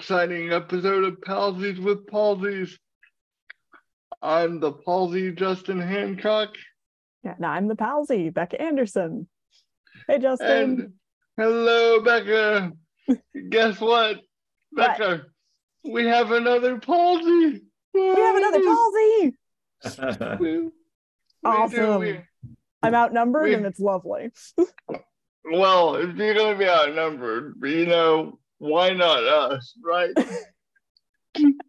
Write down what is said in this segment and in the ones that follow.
exciting episode of Palsies with Palsies. I'm the Palsy Justin Hancock. Yeah, and I'm the Palsy, Becca Anderson. Hey, Justin. And hello, Becca. Guess what, What? Becca? We have another Palsy. we have another Palsy. We- we Awesome. we- I'm outnumbered We- and it's lovely. Well, if you're gonna be outnumbered, you know, why not us, right?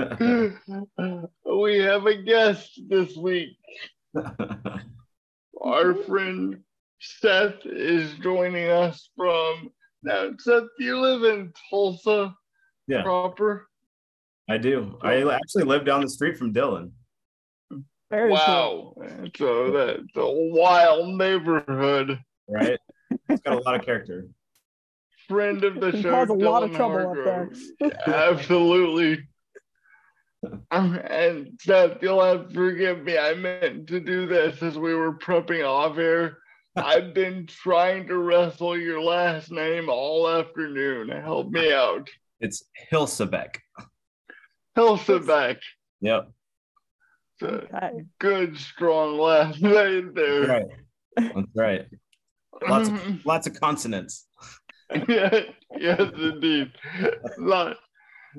we have a guest this week. Our friend Seth is joining us from now. Seth, you live in Tulsa Yeah. proper? I do. I oh. actually live down the street from Dylan. Very cool. Wow. So that's a wild neighborhood. Right? it's got a lot of character. Friend of the Can show. cause a lot of Dylan trouble up there. Hargrove. Absolutely. Um, and Seth, you'll have to forgive me. I meant to do this as we were prepping off air. I've been trying to wrestle your last name all afternoon. Help me out. It's Hilsebeck. Hilsebeck. Yep. It's a Okay. good, strong last name there. Right. That's right. Lots of lots of consonants. Yeah, yes, indeed. Not,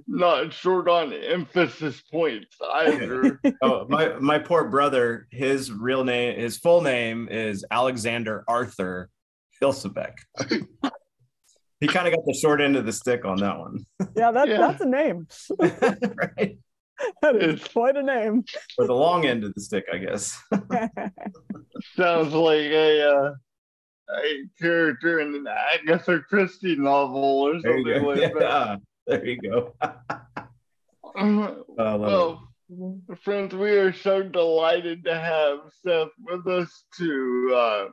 not short on emphasis points either. Oh, my my poor brother, his real name, his full name is Alexander Arthur Hilsebeck. he kind of got the short end of the stick on that one. Yeah, that, Yeah. that's a name. right. That is It's- quite a name. Or the long end of the stick, I guess. Sounds like a uh, a character in an Agatha Christie novel or something go. like Yeah, there you go. that. Well, friends, we are so delighted to have Seth with us to uh,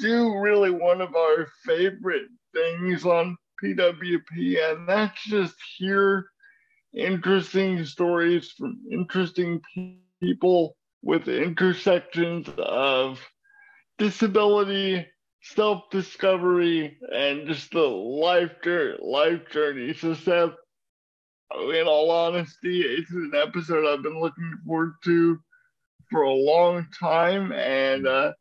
do really one of our favorite things on PWP, and that's just hear interesting stories from interesting pe- people with intersections of disability, self-discovery, and just the life journey. Life journey. So, Seth, in all honesty, it's an episode I've been looking forward to for a long time, and uh,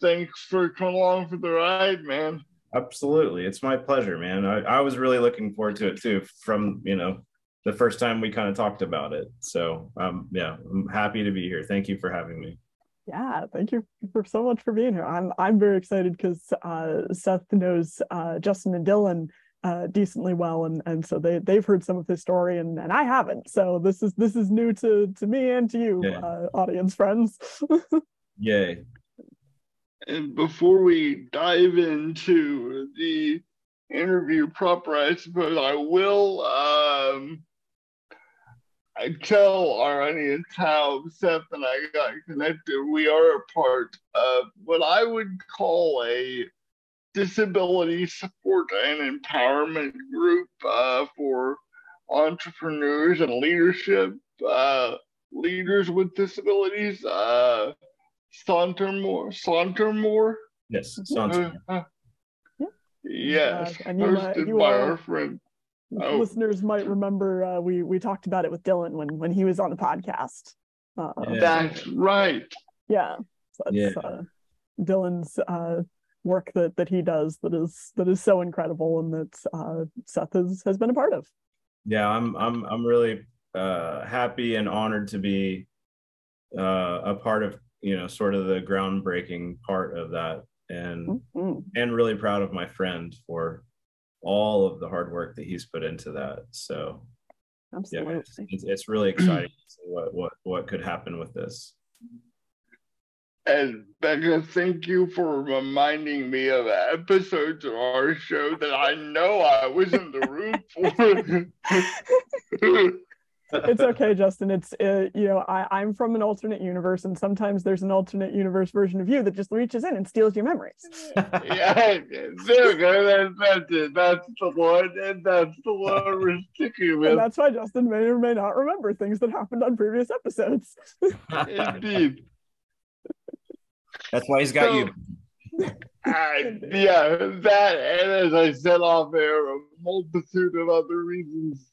thanks for coming along for the ride, man. Absolutely. It's my pleasure, man. I, I was really looking forward to it too from, you know, the first time we kind of talked about it. So, um, yeah, I'm happy to be here. Thank you for having me. Yeah, thank you for so much for being here. I'm I'm very excited because uh, Seth knows uh, Justin and Dylan uh, decently well, and and so they they've heard some of his story, and and I haven't. So this is this is new to to me and to you, Yeah. uh, audience friends. Yay. And before we dive into the interview proper, I suppose I will um, I tell our audience how Seth and I got connected. We are a part of what I would call a disability support and empowerment group uh, for entrepreneurs and leadership uh, leaders with disabilities. Uh, Sauntermore, Sauntermore. Yes. Sounds Uh, Yes, Uh, and you, uh, hosted by our friend. Oh. Listeners might remember uh, we we talked about it with Dylan when when he was on the podcast. Uh, Yeah. That's right. yeah, so that's Yeah. uh, Dylan's uh, work that that he does that is that is so incredible and that uh, Seth has has been a part of. yeah, I'm I'm I'm really uh happy and honored to be uh a part of, you know, sort of the groundbreaking part of that and Mhm. and really proud of my friend for all of the hard work that he's put into that. So Absolutely. it's, it's, it's really exciting to see what, what what could happen with this. And Becca, thank you for reminding me of episodes of our show that I know I was in the room for. it's okay, Justin. It's uh, you know I I'm from an alternate universe, and sometimes there's an alternate universe version of you that just reaches in and steals your memories. yeah, there we go. That, that's it. That's the one. And that's the one we're sticking And that's why Justin may or may not remember things that happened on previous episodes. Indeed. That's why he's got So- you. I, yeah, that and as I said off air, a multitude of other reasons.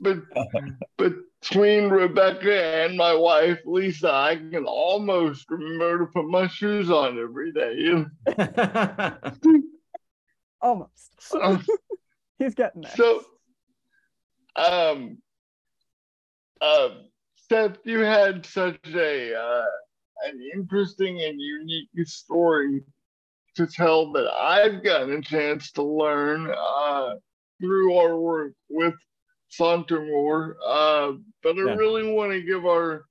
But between Rebecca and my wife Lisa, I can almost remember to put my shoes on every day. Almost. So, He's getting there. so um, uh, Seth, you had such a uh, an interesting and unique story to tell that I've gotten a chance to learn uh, through our work with Sauntermore. Uh, but I Yeah. really want to give our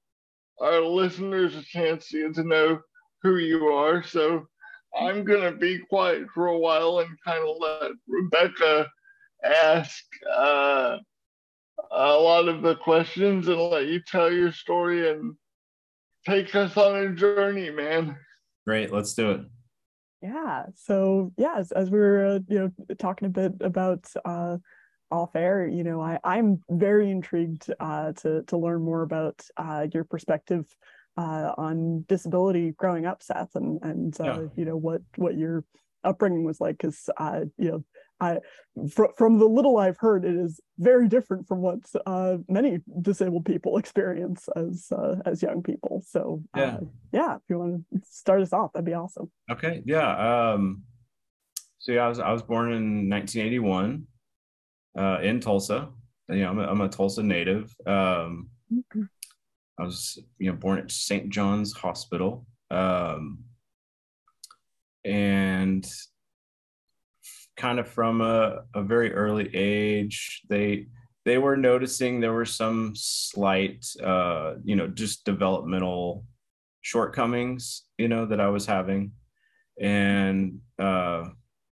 our listeners a chance to get to know who you are. So I'm gonna be quiet for a while and kind of let Rebecca ask uh, a lot of the questions and let you tell your story and take us on a journey, man. Great, let's do it. Yeah. So yeah, as, as we were uh, you know talking a bit about uh, off air, you know, I I'm very intrigued uh, to to learn more about uh, your perspective uh, on disability growing up, Seth, and and uh, Yeah. you know what what your upbringing was like, because uh, you know. I, fr- from the little I've heard, it is very different from what uh, many disabled people experience as uh, as young people. So, uh, Yeah. yeah, if you want to start us off, that'd be awesome. Okay, yeah. Um, so yeah, I was I was born in 1981 uh, in Tulsa. You know, I'm a, I'm a Tulsa native. Um, I was you know born at St. John's Hospital, um, and kind of from a, a very early age, they they were noticing there were some slight, uh, you know, just developmental shortcomings, you know, that I was having, and uh,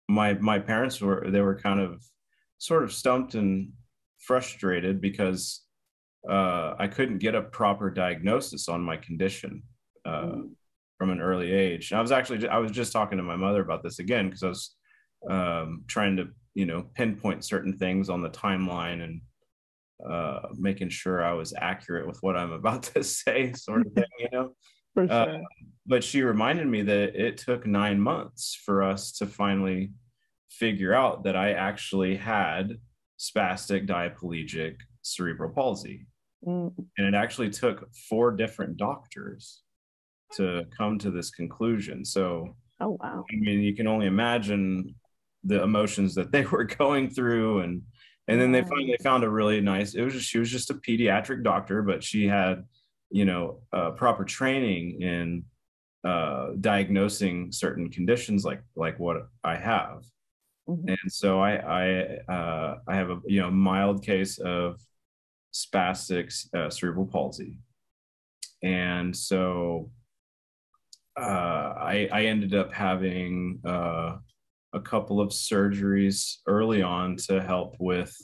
my my parents were they were kind of sort of stumped and frustrated because uh, I couldn't get a proper diagnosis on my condition uh, from an early age. And I was actually I was just talking to my mother about this again because I was um, trying to you know pinpoint certain things on the timeline and uh, making sure I was accurate with what I'm about to say, sort of thing, you know. Uh, sure. But she reminded me that it took nine months for us to finally figure out that I actually had spastic diplegic cerebral palsy. Mm, And it actually took four different doctors to come to this conclusion. So, oh wow. I mean, you can only imagine the emotions that they were going through and and then they finally found a really nice it was just she was just a pediatric doctor but she had you know uh, proper training in uh, diagnosing certain conditions like like what i have Mhm. and so i i uh, i have a you know mild case of spastic uh, cerebral palsy and so uh, I, I ended up having uh, a couple of surgeries early on to help with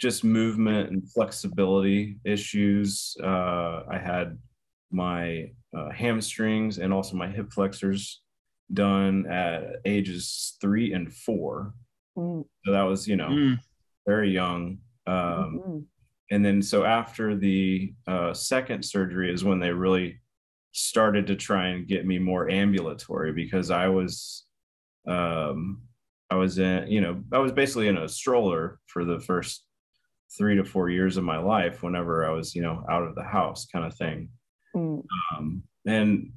just movement and flexibility issues. Uh, I had my uh, hamstrings and also my hip flexors done at ages three and four. Mm, So that was, you know, Mm. very young. Um, mhm. and then so after the uh, second surgery is when they really started to try and get me more ambulatory because I was um, I was in you know I was basically in a stroller for the first three to four years of my life whenever I was you know out of the house kind of thing Mm, um, and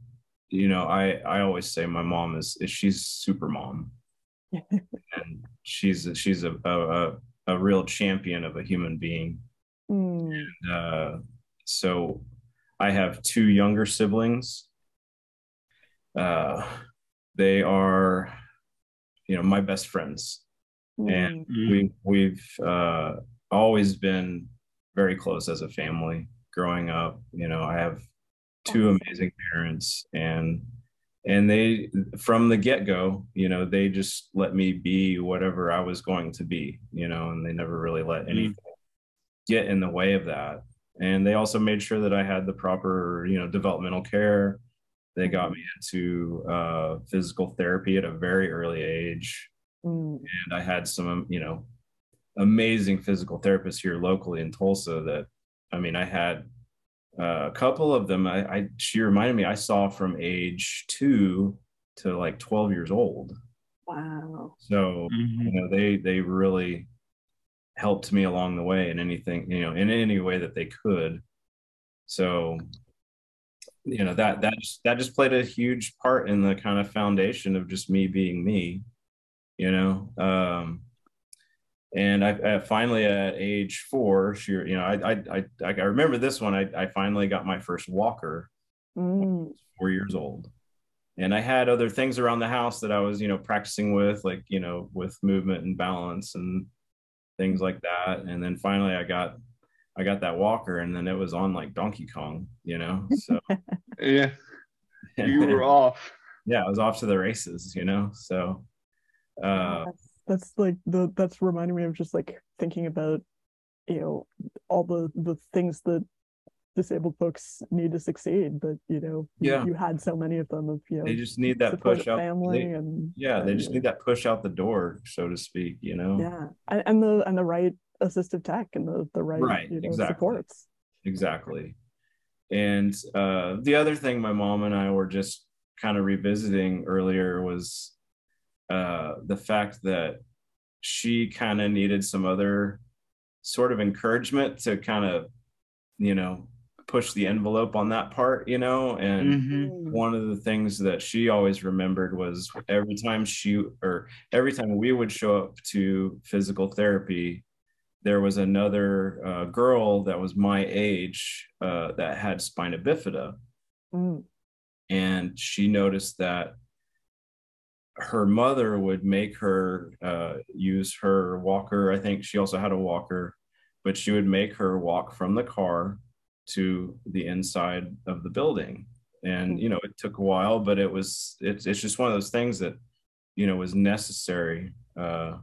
you know I I always say my mom is, is she's super mom. And she's she's a, a a a real champion of a human being. Mm, uh, so I have two younger siblings. Uh, they are, you know, my best friends, and mm, we we've uh, always been very close as a family growing up. You know, I have two amazing parents, and and they from the get go, you know, they just let me be whatever I was going to be. You know, and they never really let anything get in the way of that and they also made sure that I had the proper, you know, developmental care. They got me into uh, physical therapy at a very early age, mm, and I had some, you know, amazing physical therapists here locally in Tulsa. That, I mean, I had uh, a couple of them, I, I she reminded me I saw from age two to like 12 years old. Wow. So Mhm. you know they they really helped me along the way in anything you know in any way that they could. So you know that that just, that just played a huge part in the kind of foundation of just me being me, you know. Um, and I, I finally at age four, she you know I I I, I remember this one. I I finally got my first walker Mm. four years old. And I had other things around the house that I was, you know, practicing with, like, you know, with movement and balance and things like that. And then finally I got I got that walker and then it was on like Donkey Kong, you know. So Yeah, you were off. yeah, I was off to the races, you know. So uh that's, that's like the that's reminding me of just like thinking about you know all the the things that disabled folks need to succeed but you know Yeah. you, had so many of them of you know they just need that push out family they- and yeah, they just need that push out the door, so to speak, you know. know, yeah and, and the and the right assistive tech and the the right, Right, you know exactly. supports exactly and uh the other thing my mom and i were just kind of revisiting earlier was uh the fact that she kind of needed some other sort of encouragement to kind of you know push the envelope on that part you know and Mhm. one of the things that she always remembered was every time she or every time we would show up to physical therapy there was another uh, girl that was my age uh, that had spina bifida Mm. and she noticed that her mother would make her uh, use her walker. I think she also had a walker but she would make her walk from the car to the inside of the building. And you know it took a while but it was it's, it's just one of those things that you know was necessary uh,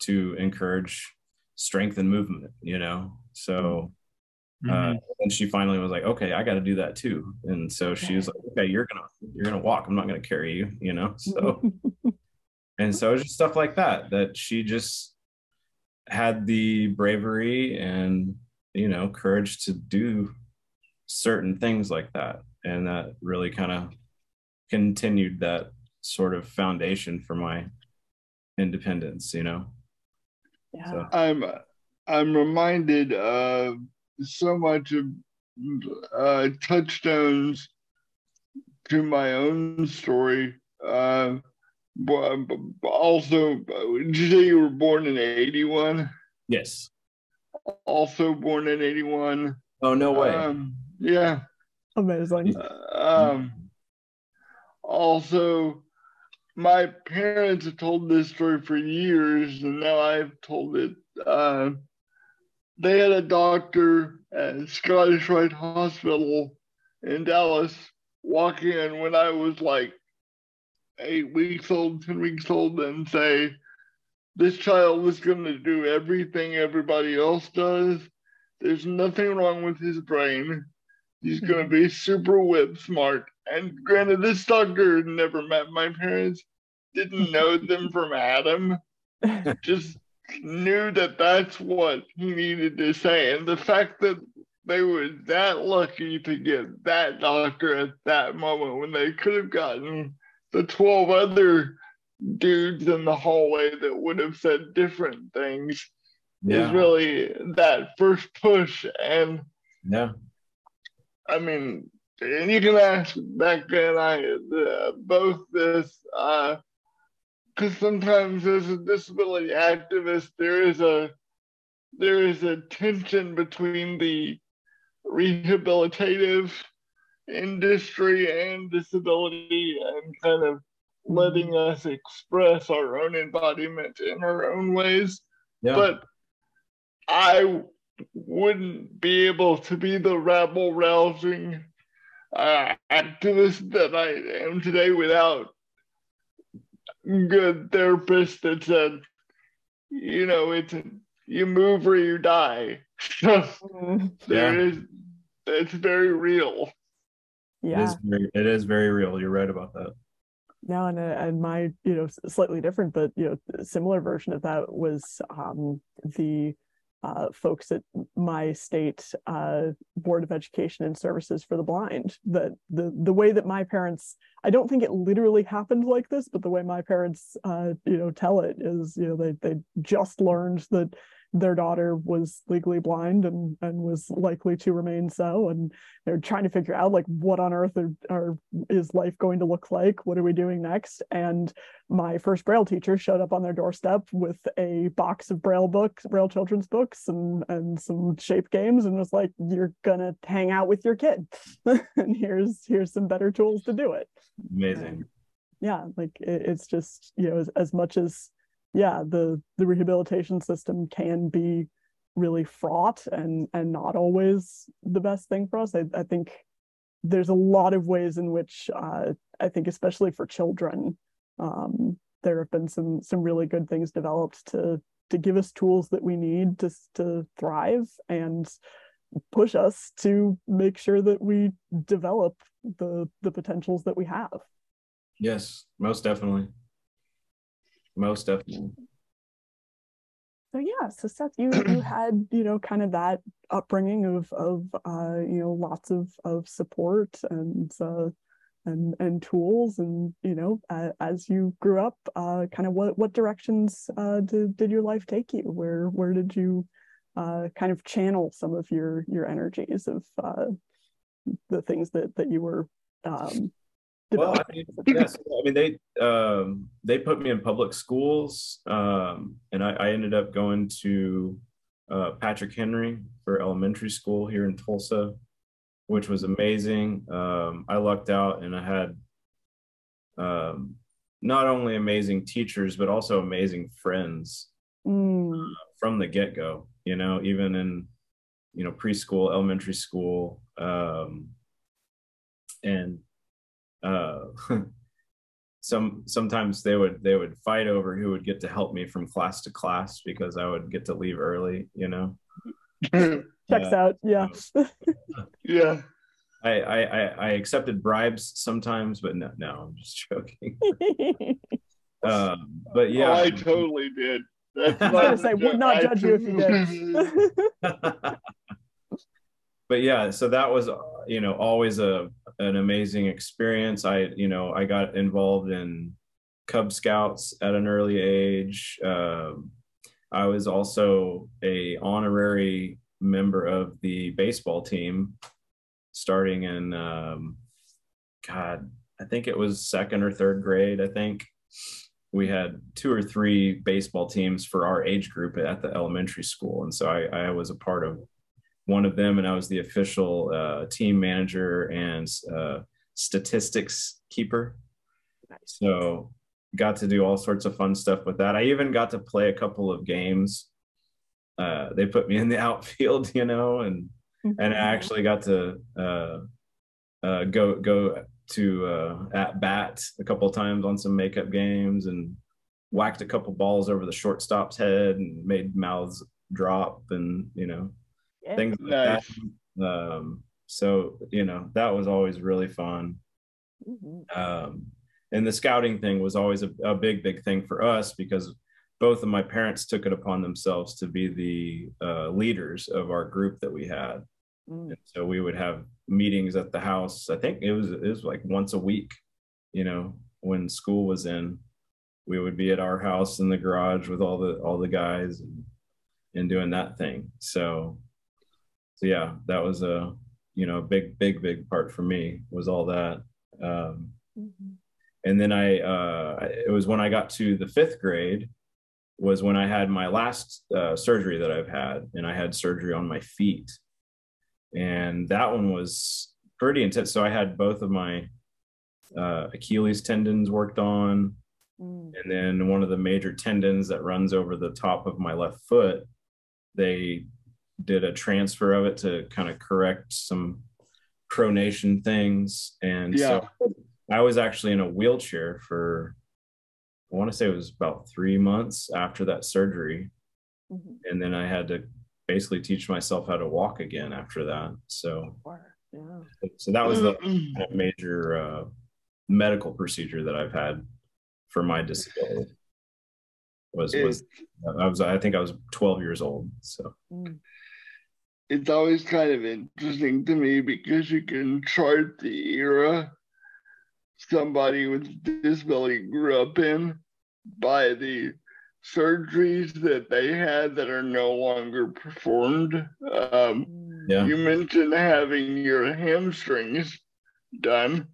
to encourage strength and movement you know? So uh, and she finally was like okay i got to do that too. And so she was like okay you're gonna you're gonna walk. I'm not gonna carry you you know? So and so it's just stuff like that that she just had the bravery and you know courage to do certain things like that. And that really kind of continued that sort of foundation for my independence you know? Yeah. So- I'm I'm reminded of so much of uh, touchstones to my own story. Uh, but, but also, did you say you were born in '81? yes Also born in '81. oh no way Um, yeah. amazing Um, also, my parents have told this story for years, and now I've told it. They had a doctor at Scottish Rite Hospital in Dallas walk in when I was like eight weeks old, 10 weeks old, and say, This child is going to do everything everybody else does. There's nothing wrong with his brain. He's hmm. going to be super whip smart. And granted, this doctor never met my parents, didn't know them from Adam, just knew that that's what he needed to say. And the fact that they were that lucky to get that doctor at that moment when they could have gotten the 12 other dudes in the hallway that would have said different things is really that first push. And yeah I mean, and you can ask Becca and I uh, both this, because sometimes as a disability activist, there is a there is a tension between the rehabilitative industry and disability, and kind of letting us express our own embodiment in our own ways. Yeah. But I wouldn't be able to be the rabble rousing uh, activist that I am today without good therapist that said, you know, it's you move or you die. So Mm. there is, it's very real. yeah is very it is very real you're right about that no and, uh, and my you know slightly different but you know similar version of that was um the uh, folks at my state uh, board of education and services for the blind that the the way that my parents i don't think it literally happened like this but the way my parents uh, you know tell it is you know they they just learned that their daughter was legally blind and and was likely to remain so and they're trying to figure out like what on earth are, are is life going to look like? What are we doing next? And my first braille teacher showed up on their doorstep with a box of braille books braille children's books and and some shape games and was like you're gonna hang out with your kid. And here's here's some better tools to do it. Amazing. Yeah like it, it's just you know as, as much as yeah the the rehabilitation system can be really fraught and and not always the best thing for us. I, I think there's a lot of ways in which uh, i think especially for children um, there have been some some really good things developed to to give us tools that we need to to thrive and push us to make sure that we develop the the potentials that we have. Yes most definitely most definitely. So yeah, so Seth, you you had you know kind of that upbringing of of uh, you know lots of of support and uh, and and tools and you know uh, as you grew up, uh, kind of what what directions uh, did did your life take you? Where where did you uh, kind of channel some of your your energies of uh, the things that that you were um, well, I mean, yes, I mean they um, they put me in public schools, um, and I, I, ended up going to uh, Patrick Henry for elementary school here in Tulsa, which was amazing. Um, I lucked out, and I had um, not only amazing teachers but also amazing friends mm. uh, from the get go. You know, even in you know preschool, elementary school, um, and uh, some sometimes they would they would fight over who would get to help me from class to class because I would get to leave early, you know. Checks uh, out, yeah. yeah. I, I I accepted bribes sometimes, but no, no, I'm just joking. um, but yeah, oh, I totally did. That's I was gonna say, would not judge you if you did. But yeah, so that was you know always a an amazing experience. I, you know, I got involved in Cub Scouts at an early age. Um, I was also a honorary member of the baseball team, starting in um, God, I think it was second or third grade. I think we had two or three baseball teams for our age group at the elementary school, and so I, I was a part of one of them, and I was the official uh, team manager and uh, statistics keeper. Nice. So got to do all sorts of fun stuff with that. I even got to play a couple of games. Uh, they put me in the outfield, you know, and mm-hmm. and I actually got to uh, uh, go go to uh, at bat a couple of times on some makeup games and whacked a couple balls over the shortstop's head and made mouths drop and you know yeah. things like nice. that. Um, so you know that was always really fun. Mm-hmm. Um, and the scouting thing was always a, a, big, big thing for us because both of my parents took it upon themselves to be the uh, leaders of our group that we had. Mm. And so we would have meetings at the house. I think it was it was like once a week. You know, when school was in, we would be at our house in the garage with all the all the guys and, and doing that thing. So so yeah, that was a you know big big big part for me was all that. Um, mm-hmm. And then I uh, it was when I got to the fifth grade was when I had my last uh, surgery that I've had, and I had surgery on my feet, and that one was pretty intense. So I had both of my uh, Achilles tendons worked on, mm. and then one of the major tendons that runs over the top of my left foot. They did a transfer of it to kind of correct some pronation things. And yeah. so I was actually in a wheelchair for, I want to say it was about three months after that surgery. Mm-hmm. And then I had to basically teach myself how to walk again after that. So, yeah. so that was the mm-hmm. major uh, medical procedure that I've had for my disability. was was I was I think I was 12 years old. So Mm. It's always kind of interesting to me because you can chart the era somebody with disability grew up in by the surgeries that they had that are no longer performed. Um, yeah, You mentioned having your hamstrings done.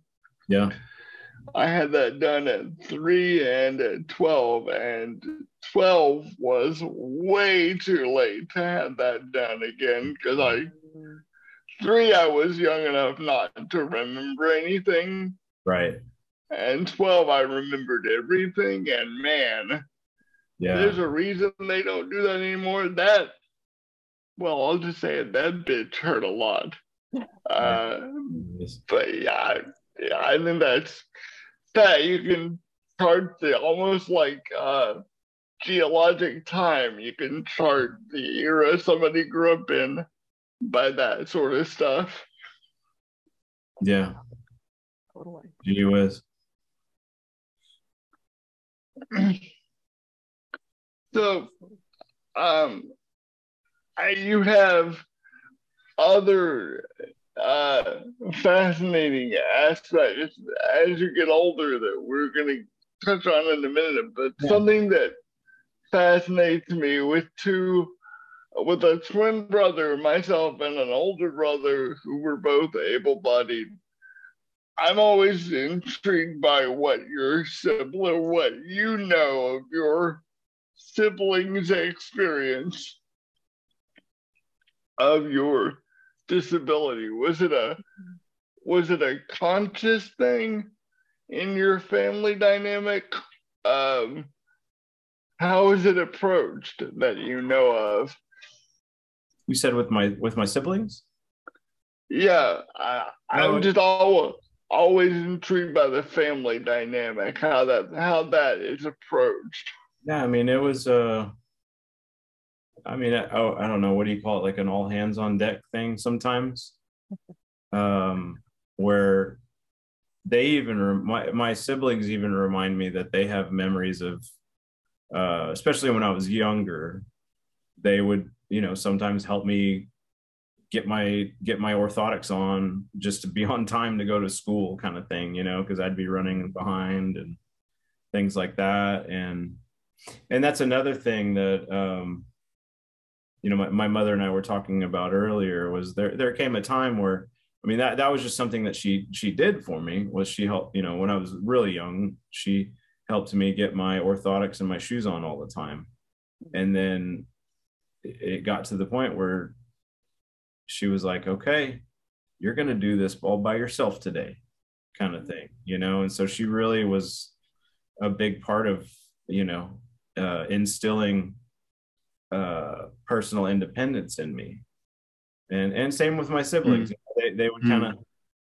yeah, I had that done at three and at 12, and 12 was way too late to have that done again because I, three, I was young enough not to remember anything, right. and 12, I remembered everything. And man, Yeah, there's a reason they don't do that anymore. That, well, I'll just say it, that bitch hurt a lot. Uh, but yeah, yeah, I think that's that you can chart the almost like uh geologic time. You can chart the era somebody grew up in by that sort of stuff. yeah. Totally. Gee whiz. So um I, you have other uh fascinating aspects as you get older that we're gonna touch on in a minute, but Yeah. something that fascinates me with two with a twin brother, myself and an older brother who were both able-bodied. I'm always intrigued by what your sibling, what you know of your siblings' experience of your disability. Was it a was it a conscious thing in your family dynamic? Um, how is it approached that you know of? You said with my with my siblings? Yeah, I, No, I'm just always always intrigued by the family dynamic, how that how that is approached. Yeah, I mean it was uh I mean I, oh, I don't know what do you call it like an all hands on deck thing sometimes. Um where they even my my siblings even remind me that they have memories of uh especially when I was younger they would you know sometimes help me get my get my orthotics on just to be on time to go to school kind of thing you know because i'd be running behind and things like that and and that's another thing that um you know my, my mother and i were talking about earlier was there there came a time where i mean that that was just something that she she did for me was she helped you know when i was really young she helped me get my orthotics and my shoes on all the time and then it got to the point where she was like, okay, you're going to do this all by yourself today, kind of thing, you know? And so she really was a big part of, you know, uh, instilling uh, personal independence in me. And, and same with my siblings. They, they would Mm. kind of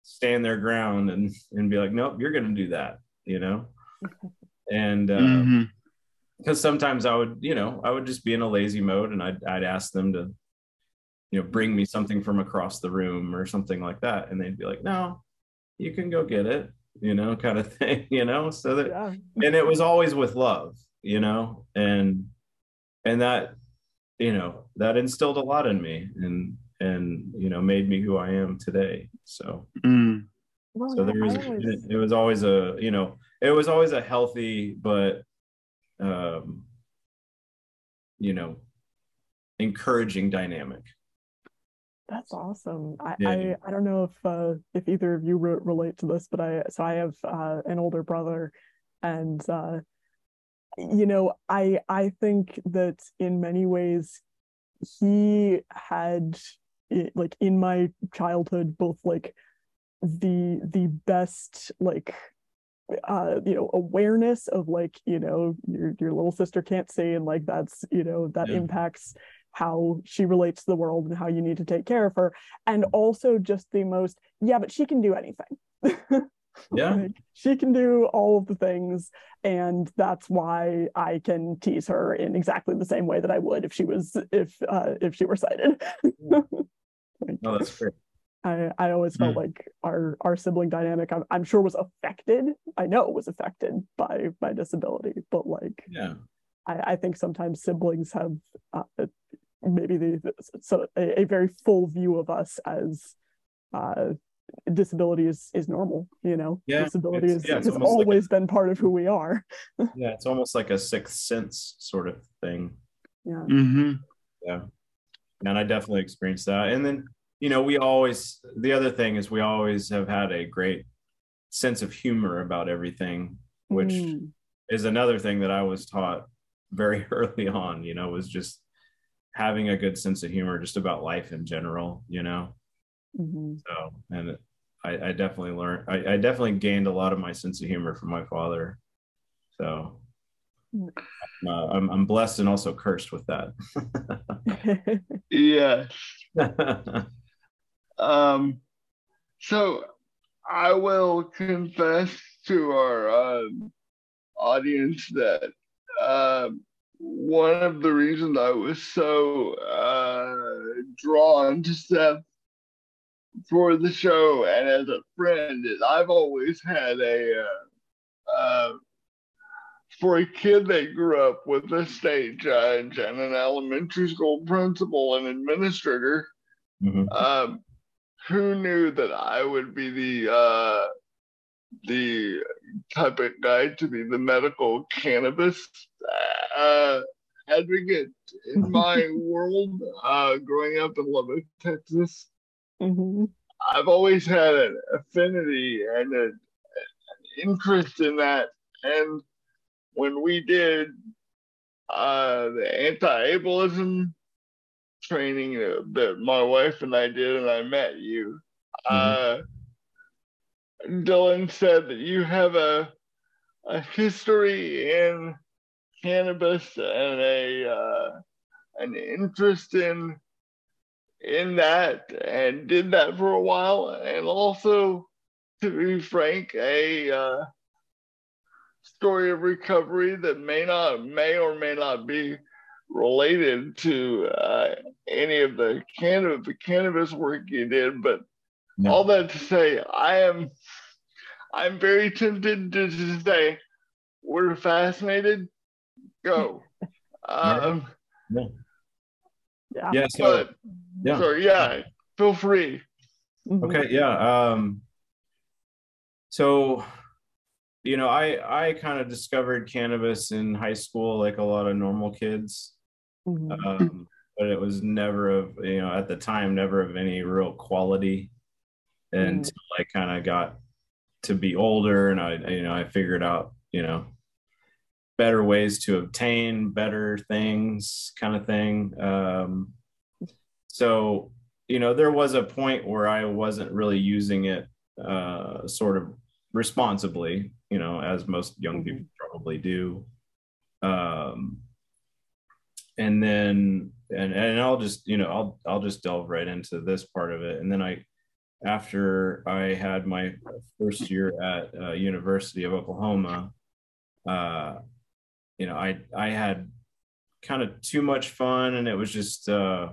stand their ground and, and be like, nope, you're going to do that, you know? And, uh, Mm-hmm. because sometimes I would, you know, I would just be in a lazy mode and I'd, I'd ask them to, you know, bring me something from across the room or something like that. And they'd be like, no, you can go get it, you know, kind of thing, you know? So that, Yeah. and it was always with love, you know, and, and that, you know, that instilled a lot in me and, and, you know, made me who I am today. So, Mm. Well, so there was I always- it, it was always a you know it was always a healthy but um you know encouraging dynamic That's awesome. I, Yeah. I, I don't know if uh, if either of you re- relate to this, but I so I have uh, an older brother, and uh, you know I I think that in many ways he had like in my childhood both like the the best like uh you know awareness of like you know your your little sister can't see and like that's you know that Yeah. impacts how she relates to the world and how you need to take care of her and also just the most yeah but she can do anything yeah. Like, she can do all of the things and that's why i can tease her in exactly the same way that i would if she was if uh if she were sighted Like, no that's great I, I always felt Hmm. like our our sibling dynamic I'm, I'm sure was affected. I know it was affected by my disability but like yeah. I, I think sometimes siblings have uh, maybe the so a, a, very full view of us as uh, disability is is normal. You know, yeah, disability is, yeah, has always like a, been part of who we are. yeah, it's almost like a sixth sense sort of thing. Yeah. Mm-hmm. Yeah, and I definitely experienced that. And then you know, we always the other thing is we always have had a great sense of humor about everything, which mm. is another thing that I was taught very early on. You know, was just having a good sense of humor just about life in general. You know, mm-hmm. so and I, I definitely learned. I, I, definitely gained a lot of my sense of humor from my father. So. Mm. Uh, I'm, I'm blessed and also cursed with that. yes. um, so I will confess to our uh, audience that uh, one of the reasons I was so uh, drawn to Seth for the show and as a friend is I've always had a uh, uh, for a kid that grew up with a state judge and an elementary school principal and administrator. Mm-hmm. Um, who knew that I would be the uh, the type of guy to be the medical cannabis uh, advocate in my world uh, growing up in Lubbock, Texas. Mm-hmm. I've always had an affinity and a, an interest in that. And when we did uh, the anti-ableism training that my wife and I did, and I met you. Mm-hmm. Uh, Dylan said that you have a a history in cannabis and a uh, an interest in in that, and did that for a while, and also, to be frank, a uh, story of recovery that may not may or may not be related to uh, any of the cannabis, the cannabis work you did, but no. all that to say, I am, I'm very tempted to just say, we're fascinated. Go. um, yeah. Yeah. Yeah. So, but, yeah. Sorry, yeah. Feel free. Mm-hmm. Okay. Yeah. Um, so you know i i kind of discovered cannabis in high school like a lot of normal kids Mm-hmm. Um, but it was never of you know at the time never of any real quality until mm. I kind of got to be older and I you know I figured out you know better ways to obtain better things kind of thing um, so you know there was a point where I wasn't really using it uh, sort of responsibly you know as most young mm-hmm. people probably do um, and then and and I'll just you know I'll I'll just delve right into this part of it and then I after I had my first year at uh, University of Oklahoma uh you know I I had kind of too much fun and it was just uh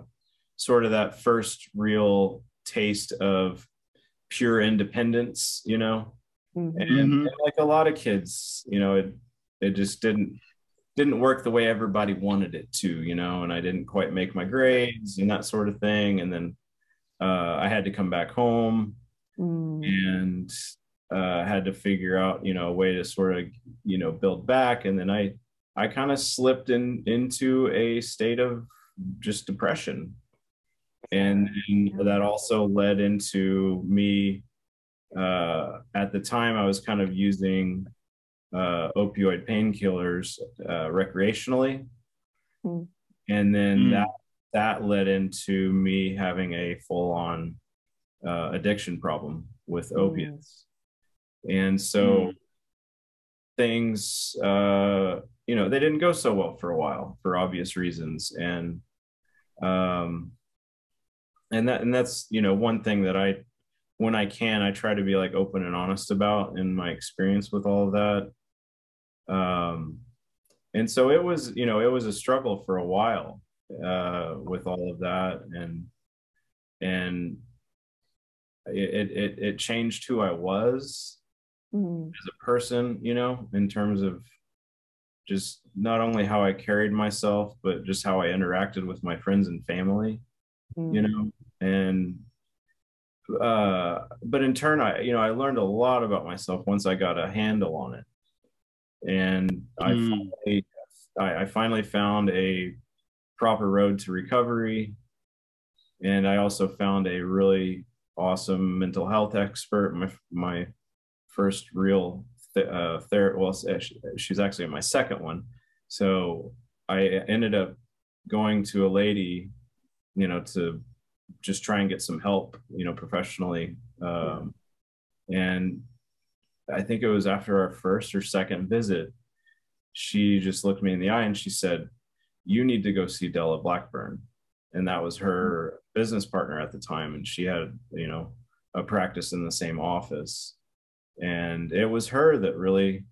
sort of that first real taste of pure independence you know mm-hmm. and, and like a lot of kids you know it it just didn't didn't work the way everybody wanted it to, you know, and I didn't quite make my grades and that sort of thing. And then uh, I had to come back home mm. and uh, had to figure out, you know, a way to sort of, you know, build back. And then I, I kind of slipped in into a state of just depression. And, and that also led into me uh, at the time I was kind of using uh, opioid painkillers uh, recreationally, mm. and then mm. that that led into me having a full on uh, addiction problem with mm. opiates, and so hmm. things uh, you know they didn't go so well for a while for obvious reasons, and um, and that and that's you know one thing that I when I can, I try to be like open and honest about in my experience with all of that. Um, and so it was, you know, it was a struggle for a while uh, with all of that, and and it it it changed who I was mm. as a person, you know, in terms of just not only how I carried myself, but just how I interacted with my friends and family, mm. you know, and uh, but in turn, I you know I learned a lot about myself once I got a handle on it, and mm. I, finally, I, I finally found a proper road to recovery, and I also found a really awesome mental health expert. My my first real th- uh, ther- well, she's actually my second one. So I ended up going to a lady, you know, to just try and get some help, you know, professionally. Um, and I think it was after our first or second visit, she just looked me in the eye and she said, "You need to go see Della Blackburn." And that was her business partner at the time, and she had, you know, a practice in the same office and it was her that really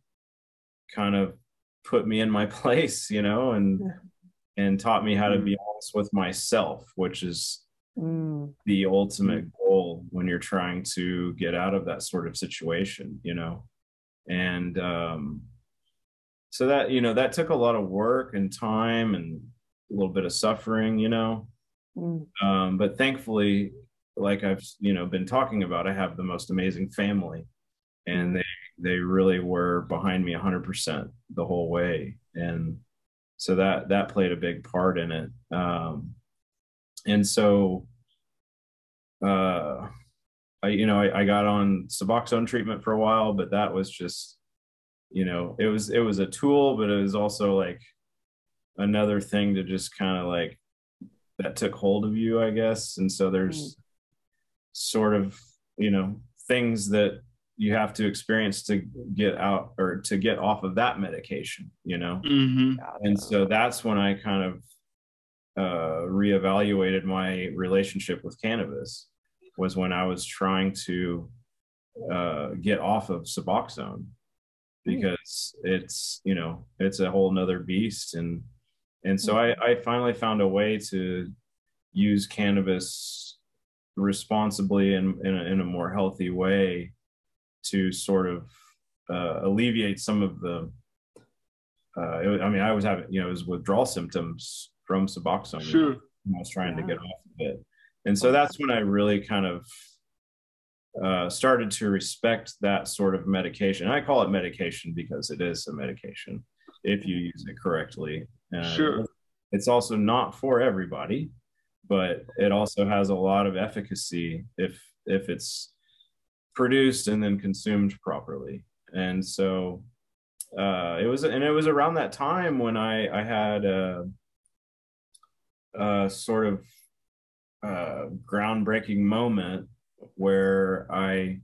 kind of put me in my place you know and yeah. and taught me how to be with myself which is mm. the ultimate goal when you're trying to get out of that sort of situation you know and um so that you know that took a lot of work and time and a little bit of suffering you know mm. um but thankfully like i've you know been talking about i have the most amazing family and they they really were behind me 100% the whole way and so that that played a big part in it um, and so uh, I, you know I, I got on suboxone treatment for a while but that was just you know it was it was a tool but it was also like another thing to just kind of like that took hold of you i guess and so there's mm. sort of you know things that you have to experience to get out or to get off of that medication you know? Mm-hmm. and so that's when i kind of uh, reevaluated my relationship with cannabis was when i was trying to uh, get off of suboxone. Hmm. because it's you know it's a whole nother beast. And and so I, I finally found a way to use cannabis responsibly and in, in, a more healthy way to sort of uh, alleviate some of the. Uh, was, I mean, I was having you know it was withdrawal symptoms from Suboxone. Sure. I was trying yeah. to get off of it, and so that's when I really kind of uh, started to respect that sort of medication. I call it medication because it is a medication if you use it correctly. Uh, sure. It's also not for everybody, but it also has a lot of efficacy if if it's produced and then consumed properly. And so uh, it was, and it was around that time when I I had a, a sort of uh, groundbreaking moment where I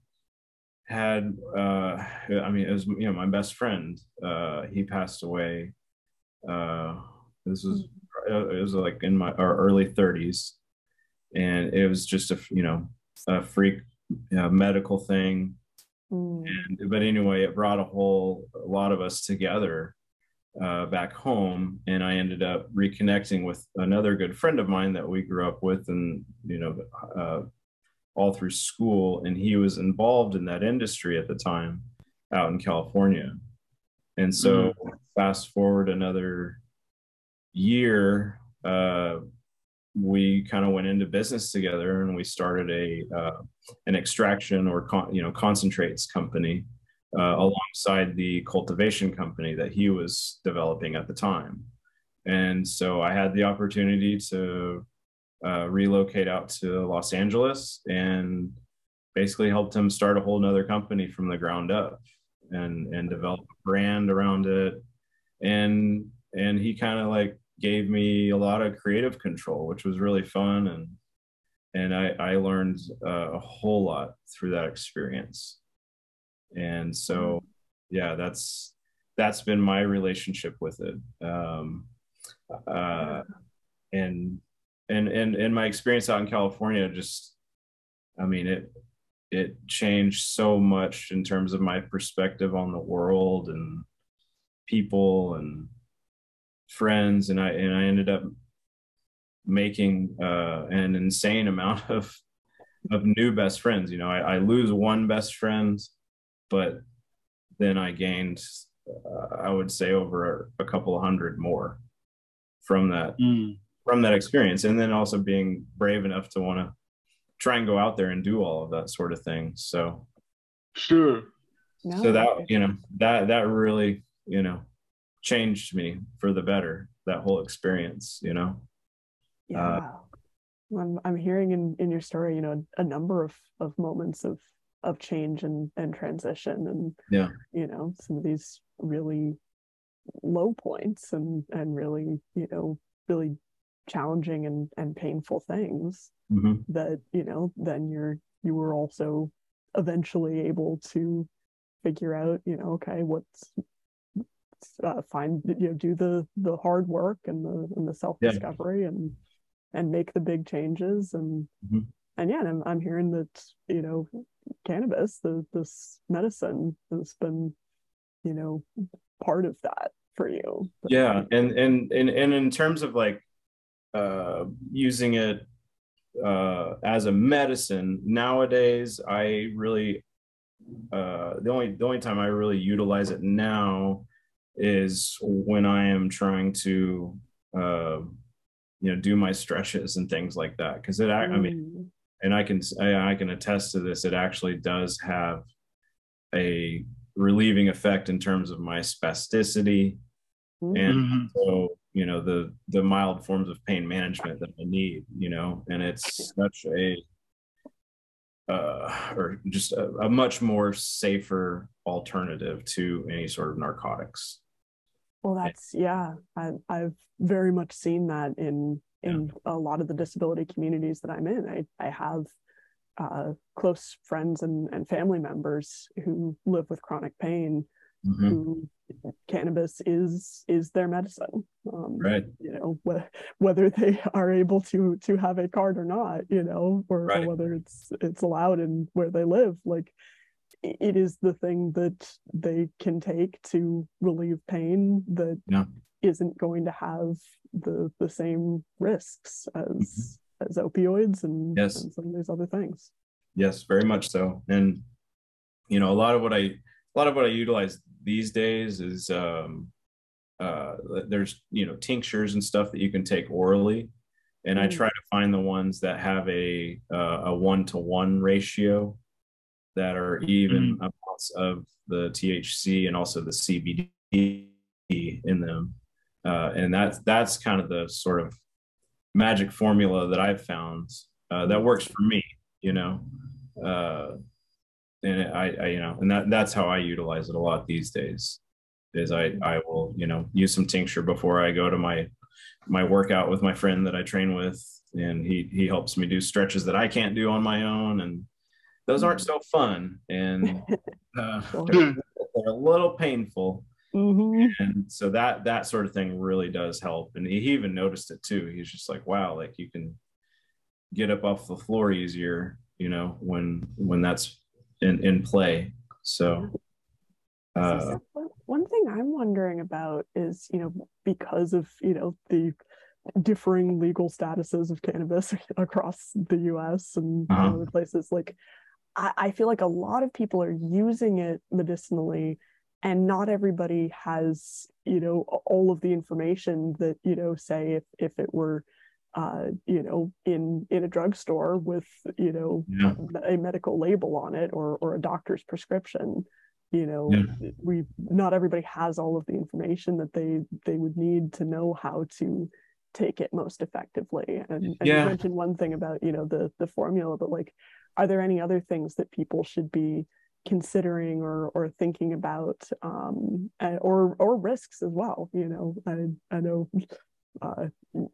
had uh, I mean it was you know my best friend uh, he passed away. Uh, this was it was like in my our early 30s, and it was just a you know a freak medical thing. Mm. And, but anyway, it brought a whole a lot of us together uh, back home, and I ended up reconnecting with another good friend of mine that we grew up with, and you know, uh, all through school, and he was involved in that industry at the time out in California. And so, mm. fast forward another year, uh, we kind of went into business together and we started a uh, an extraction or con- you know concentrates company uh, alongside the cultivation company that he was developing at the time. And so i had the opportunity to uh, relocate out to los angeles and basically helped him start a whole nother company from the ground up and and develop a brand around it. And and he kind of like gave me a lot of creative control, which was really fun. And, and I, I learned uh, a whole lot through that experience. And so, yeah, that's, that's been my relationship with it. Um, uh, and, and, and, and my experience out in California, just, I mean, it, it changed so much in terms of my perspective on the world and people and friends, and I and I ended up making uh, an insane amount of of new best friends. You know, I, I lose one best friend, but then I gained uh, I would say over a, a, couple of hundred more from that mm. from that experience, and then also being brave enough to want to try and go out there and do all of that sort of thing. So sure. No, so that you know that that really you know changed me for the better. That whole experience, you know. Yeah. Uh, I'm, I'm hearing in, in your story, you know, a number of, of moments of of change and, and transition and yeah you know some of these really low points and and really you know really challenging and and painful things mm-hmm. that you know then you're you were also eventually able to figure out you know okay what's uh, find you know do the the hard work and the and the self discovery yeah. and and make the big changes and mm-hmm. and yeah I'm I'm hearing that you know cannabis, the this medicine has been, you know, part of that for you. Yeah, and and and and in terms of like uh, using it uh, as a medicine nowadays, I really uh, the only the only time I really utilize it now is when I am trying to uh, you know do my stretches and things like that because it mm. I mean mm and I can I, I can attest to this. It actually does have a relieving effect in terms of my spasticity, mm-hmm. and so you know the the mild forms of pain management that I need. You know, and it's such a uh, or just a, a much more safer alternative to any sort of narcotics. Well, that's yeah. I, I've very much seen that in in yeah. a lot of the disability communities that I'm in. I, I have uh, close friends and, and family members who live with chronic pain mm-hmm. who cannabis is is their medicine um, right you know wh- whether they are able to to have a card or not you know or, right. or whether it's it's allowed in where they live like it is the thing that they can take to relieve pain that yeah. not going to have the the same risks as mm-hmm. as opioids and, yes. and some of these other things. Yes, very much so. And you know, a lot of what I a lot of what I utilize these days is um uh there's you know tinctures and stuff that you can take orally and mm. I try to find the ones that have a uh, a one to one ratio that are even mm. amounts of the THC and also the CBD in them uh, and that's that's kind of the sort of magic formula that I've found uh, that works for me, you know. Uh, and I, I, you know, and that that's how I utilize it a lot these days. Is I I will you know use some tincture before I go to my my workout with my friend that I train with, and he he helps me do stretches that I can't do on my own, and those aren't so fun, and uh, they're, they're a little painful Mm-hmm. And so that that sort of thing really does help. And he even noticed it too. He's just like, wow, like you can get up off the floor easier, you know, when when that's in in play. So uh, one thing I'm wondering about is, you know, because of, you know, the differing legal statuses of cannabis across the US and uh-huh. other places, like I, I feel like a lot of people are using it medicinally and not everybody has you know all of the information that you know say if if it were uh, you know in in a drugstore with you know yeah. a medical label on it or or a doctor's prescription you know yeah. we not everybody has all of the information that they they would need to know how to take it most effectively and, and yeah. you mentioned one thing about you know the the formula but like are there any other things that people should be considering or or thinking about um, or or risks as well you know i i know uh,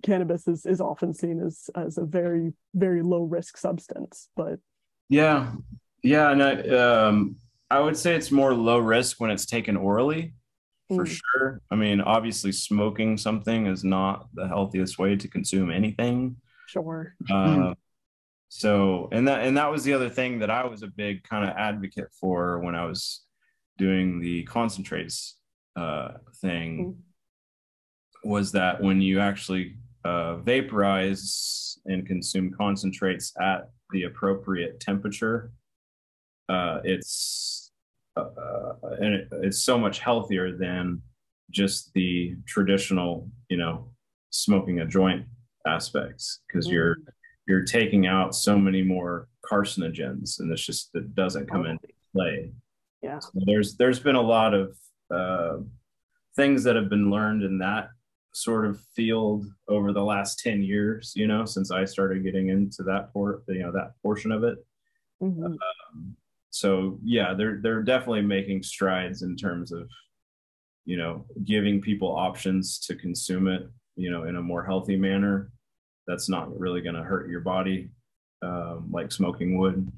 cannabis is is often seen as as a very very low risk substance but yeah yeah and i um i would say it's more low risk when it's taken orally for mm. sure i mean obviously smoking something is not the healthiest way to consume anything sure uh, so and that and that was the other thing that i was a big kind of advocate for when i was doing the concentrates uh, thing mm-hmm. was that when you actually uh, vaporize and consume concentrates at the appropriate temperature uh, it's uh, and it, it's so much healthier than just the traditional, you know, smoking a joint aspects because mm-hmm. you're you're taking out so many more carcinogens, and it's just it doesn't come into play. Yeah, so there's there's been a lot of uh, things that have been learned in that sort of field over the last 10 years you know since i started getting into that port you know that portion of it mm-hmm. um, so yeah they're they're definitely making strides in terms of you know giving people options to consume it you know in a more healthy manner. That's not really going to hurt your body um, like smoking would.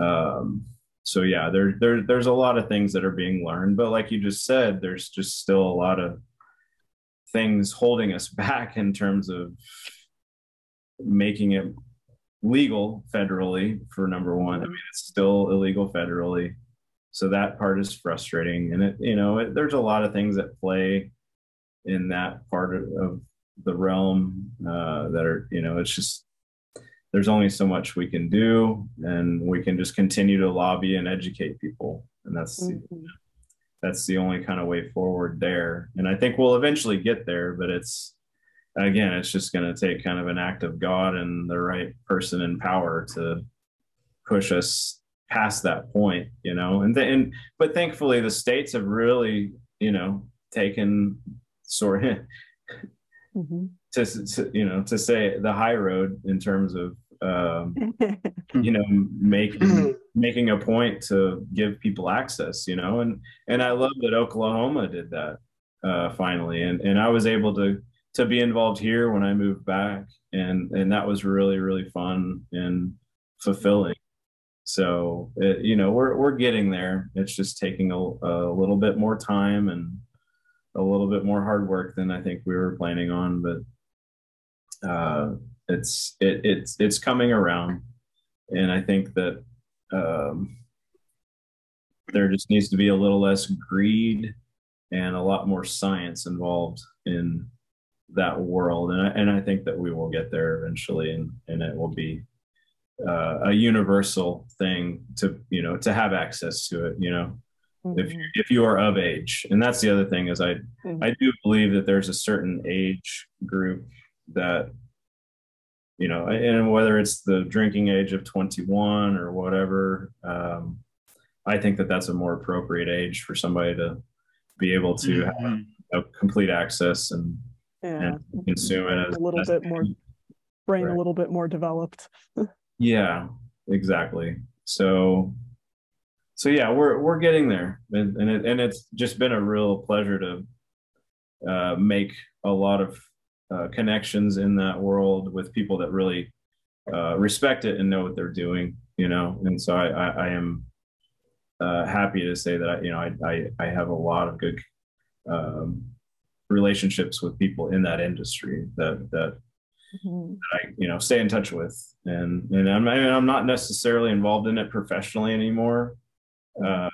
Um, so yeah there, there there's a lot of things that are being learned but like you just said there's just still a lot of things holding us back in terms of making it legal federally for number one. I mean, it's still illegal federally. So that part is frustrating. And it, you know, it, there's a lot of things that play in that part of, of the realm uh, that are, you know, it's just, there's only so much we can do and we can just continue to lobby and educate people. And that's, mm-hmm that's the only kind of way forward there. And I think we'll eventually get there, but it's again, it's just going to take kind of an act of God and the right person in power to push us past that point, you know. And then, but thankfully, the states have really, you know, taken sort of mm-hmm. to, to, you know, to say the high road in terms of um, you know making making a point to give people access you know and and i love that oklahoma did that uh, finally and and i was able to to be involved here when i moved back and and that was really really fun and fulfilling. So it, you know we're we're getting there. It's just taking a, a little bit more time and a little bit more hard work than i think we were planning on but uh it's it, it's it's coming around, and I think that um, there just needs to be a little less greed and a lot more science involved in that world, and I, and I think that we will get there eventually, and and it will be uh, a universal thing to you know to have access to it. You know, mm-hmm. if you, if you are of age, and that's the other thing is I mm-hmm. I do believe that there's a certain age group that you know, and whether it's the drinking age of 21 or whatever, um, I think that that's a more appropriate age for somebody to be able to mm-hmm. have you know, complete access and, yeah. and consume it as, a little as bit more brain right. a little bit more developed. yeah, exactly. So, so yeah, we're we're getting there, and and, it, and it's just been a real pleasure to uh, make a lot of uh, connections in that world with people that really uh, respect it and know what they're doing, you know. And so I, I, I am uh, happy to say that I, you know I, I, I have a lot of good um, relationships with people in that industry that that, mm-hmm. that I you know stay in touch with, and and I'm I mean, I'm not necessarily involved in it professionally anymore. Uh,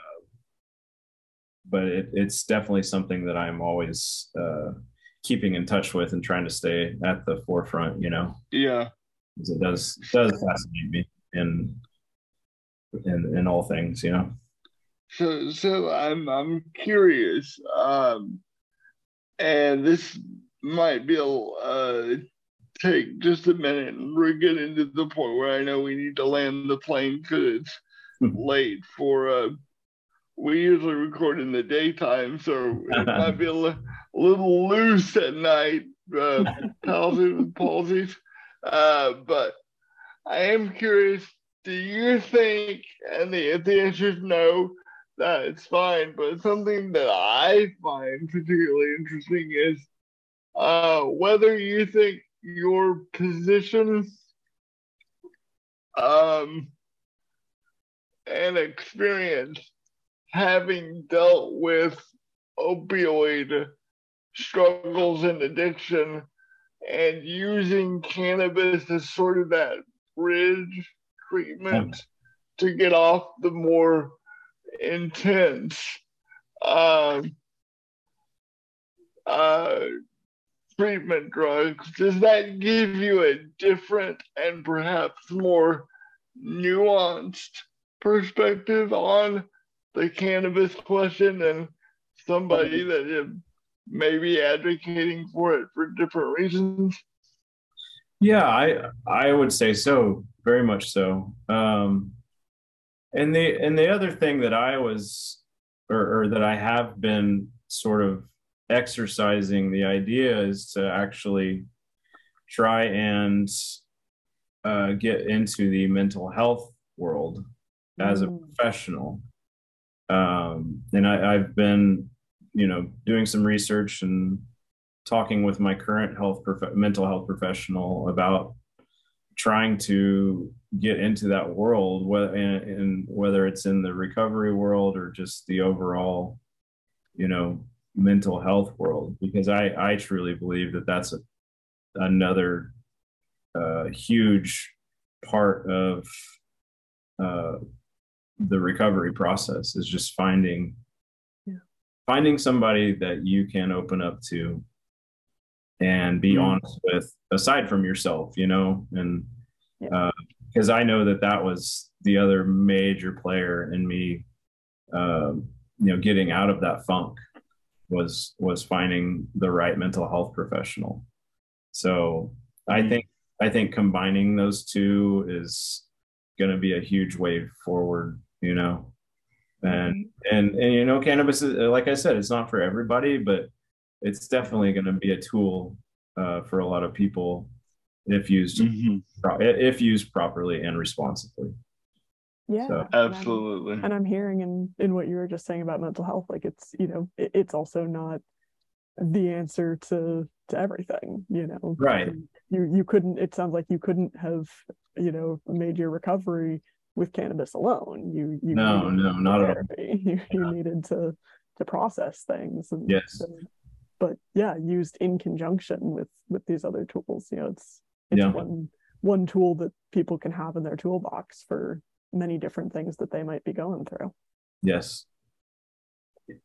but it, it's definitely something that I'm always uh, keeping in touch with and trying to stay at the forefront, you know. Yeah. It does does fascinate me in in in all things, you know. So so I'm I'm curious. Um and this might be a uh take just a minute and we're getting to the point where I know we need to land the plane because it's hmm. late for uh we usually record in the daytime, so it might be a, li- a little loose at night, uh, palsy with palsies. Uh, but I am curious, do you think, and the, if the answer is no, that it's fine, but something that I find particularly interesting is uh, whether you think your position um, and experience having dealt with opioid struggles and addiction and using cannabis as sort of that bridge treatment to get off the more intense uh, uh, treatment drugs, does that give you a different and perhaps more nuanced perspective on the cannabis question and somebody that is maybe advocating for it for different reasons? Yeah, I I would say so, very much so. Um, and the and the other thing that I was or, or that I have been sort of exercising the idea is to actually try and uh, get into the mental health world as a mm. professional. Um, and I, have been, you know, doing some research and talking with my current health prof- mental health professional about trying to get into that world, whether in, whether it's in the recovery world or just the overall, you know, mental health world, because I I truly believe that that's a, another uh, huge part of uh, the recovery process is just finding yeah. finding somebody that you can open up to and be mm-hmm. honest with aside from yourself you know and because yeah. uh, i know that that was the other major player in me uh, you know getting out of that funk was was finding the right mental health professional so i mm-hmm. think i think combining those two is going to be a huge wave forward you know and mm-hmm. and and you know cannabis is like i said it's not for everybody but it's definitely going to be a tool uh, for a lot of people if used mm-hmm. if used properly and responsibly. Yeah, so. absolutely. And I'm, and I'm, hearing in in what you were just saying about mental health, like it's you know it, it's also not the answer to to everything. You know, right? You you couldn't. It sounds like you couldn't have you know made your recovery with cannabis alone. You you no no not therapy. at all. You, you needed to to process things. And yes. So, but yeah, used in conjunction with with these other tools. You know, it's it's yeah. one one tool that people can have in their toolbox for many different things that they might be going through. Yes.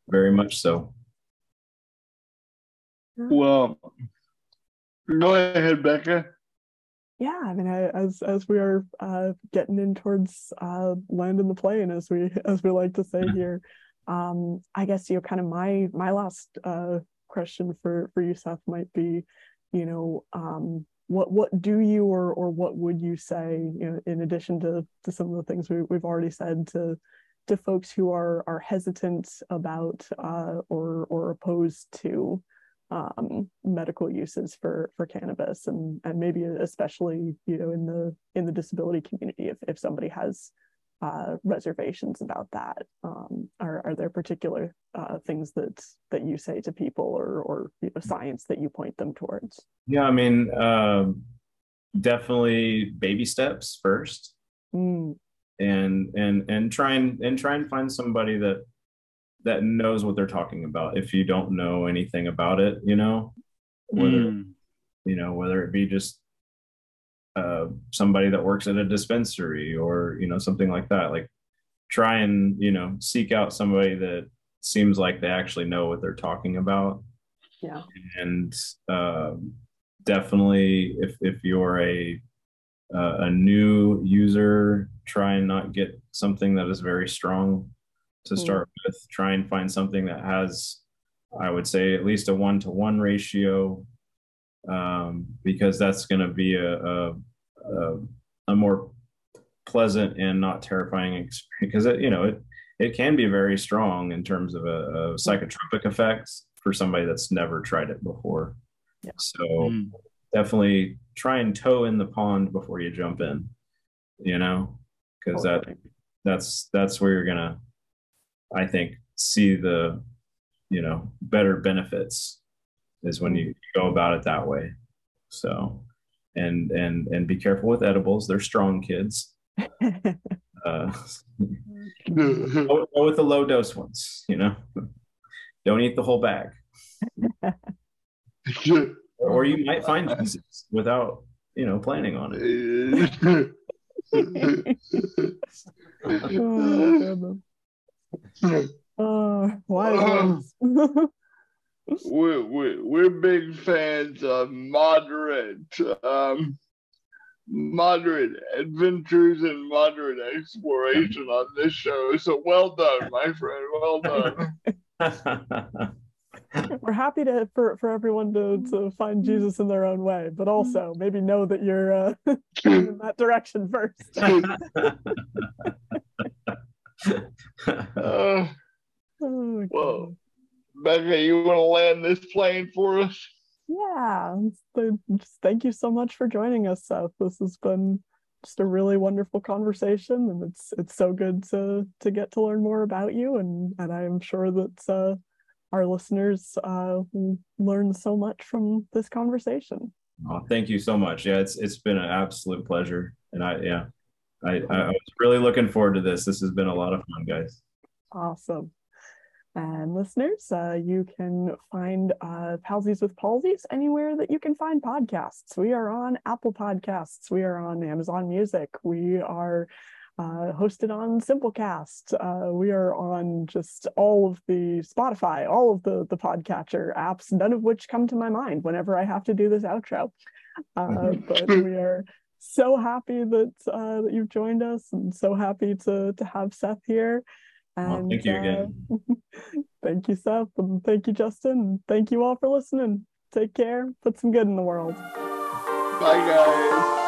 Very much so. Well, go ahead, Becca. Yeah, I mean, I, as as we are uh, getting in towards uh, landing the plane, as we as we like to say here, um, I guess you know, kind of my my last uh, question for for you, Seth, might be, you know, um, what what do you or or what would you say, you know, in addition to to some of the things we, we've already said to to folks who are are hesitant about uh, or or opposed to um, medical uses for for cannabis and and maybe especially you know in the in the disability community if if somebody has uh, reservations about that? Um, are, are there particular uh, things that that you say to people or or you know, science that you point them towards? Yeah, I mean, um, definitely baby steps first, mm. and and and try and and try and find somebody that that knows what they're talking about. If you don't know anything about it, you know, whether mm. you know whether it be just uh, somebody that works at a dispensary or you know something like that like try and you know seek out somebody that seems like they actually know what they're talking about yeah and uh, definitely if if you're a uh, a new user try and not get something that is very strong to mm. start mm. with try and find something that has i would say at least a one to one ratio um, because that's going to be a, a, a, a, more pleasant and not terrifying experience because it, you know it it can be very strong in terms of a, a psychotropic effects for somebody that's never tried it before. Yeah. So mm. definitely try and toe in the pond before you jump in, you know, because that that's that's where you're gonna, I think, see the, you know, better benefits is when you go about it that way. So, and and and be careful with edibles. They're strong kids. uh, go, go with the low dose ones. You know, don't eat the whole bag. or you might find Jesus without you know planning on it. oh, why? We're, we're, we're big fans of moderate um, moderate adventures and moderate exploration on this show. So well done, my friend. Well done. We're happy to for, for everyone to, to find Jesus in their own way, but also maybe know that you're uh, in that direction first. uh, oh, well, Becca, you want to land this plane for us? Yeah, thank you so much for joining us, Seth. This has been just a really wonderful conversation, and it's it's so good to to get to learn more about you, and and I'm sure that uh, our listeners uh, learn so much from this conversation. Oh, thank you so much. Yeah, it's it's been an absolute pleasure, and I yeah, I I was really looking forward to this. This has been a lot of fun, guys. Awesome. And listeners, uh, you can find uh, Palsies with Palsies anywhere that you can find podcasts. We are on Apple Podcasts. We are on Amazon Music. We are uh, hosted on Simplecast. Uh, we are on just all of the Spotify, all of the the podcatcher apps, none of which come to my mind whenever I have to do this outro. Uh, but we are so happy that uh, that you've joined us, and so happy to to have Seth here. And, well, thank you uh, again. thank you, Seth, and thank you, Justin. Thank you all for listening. Take care. Put some good in the world. Bye, guys.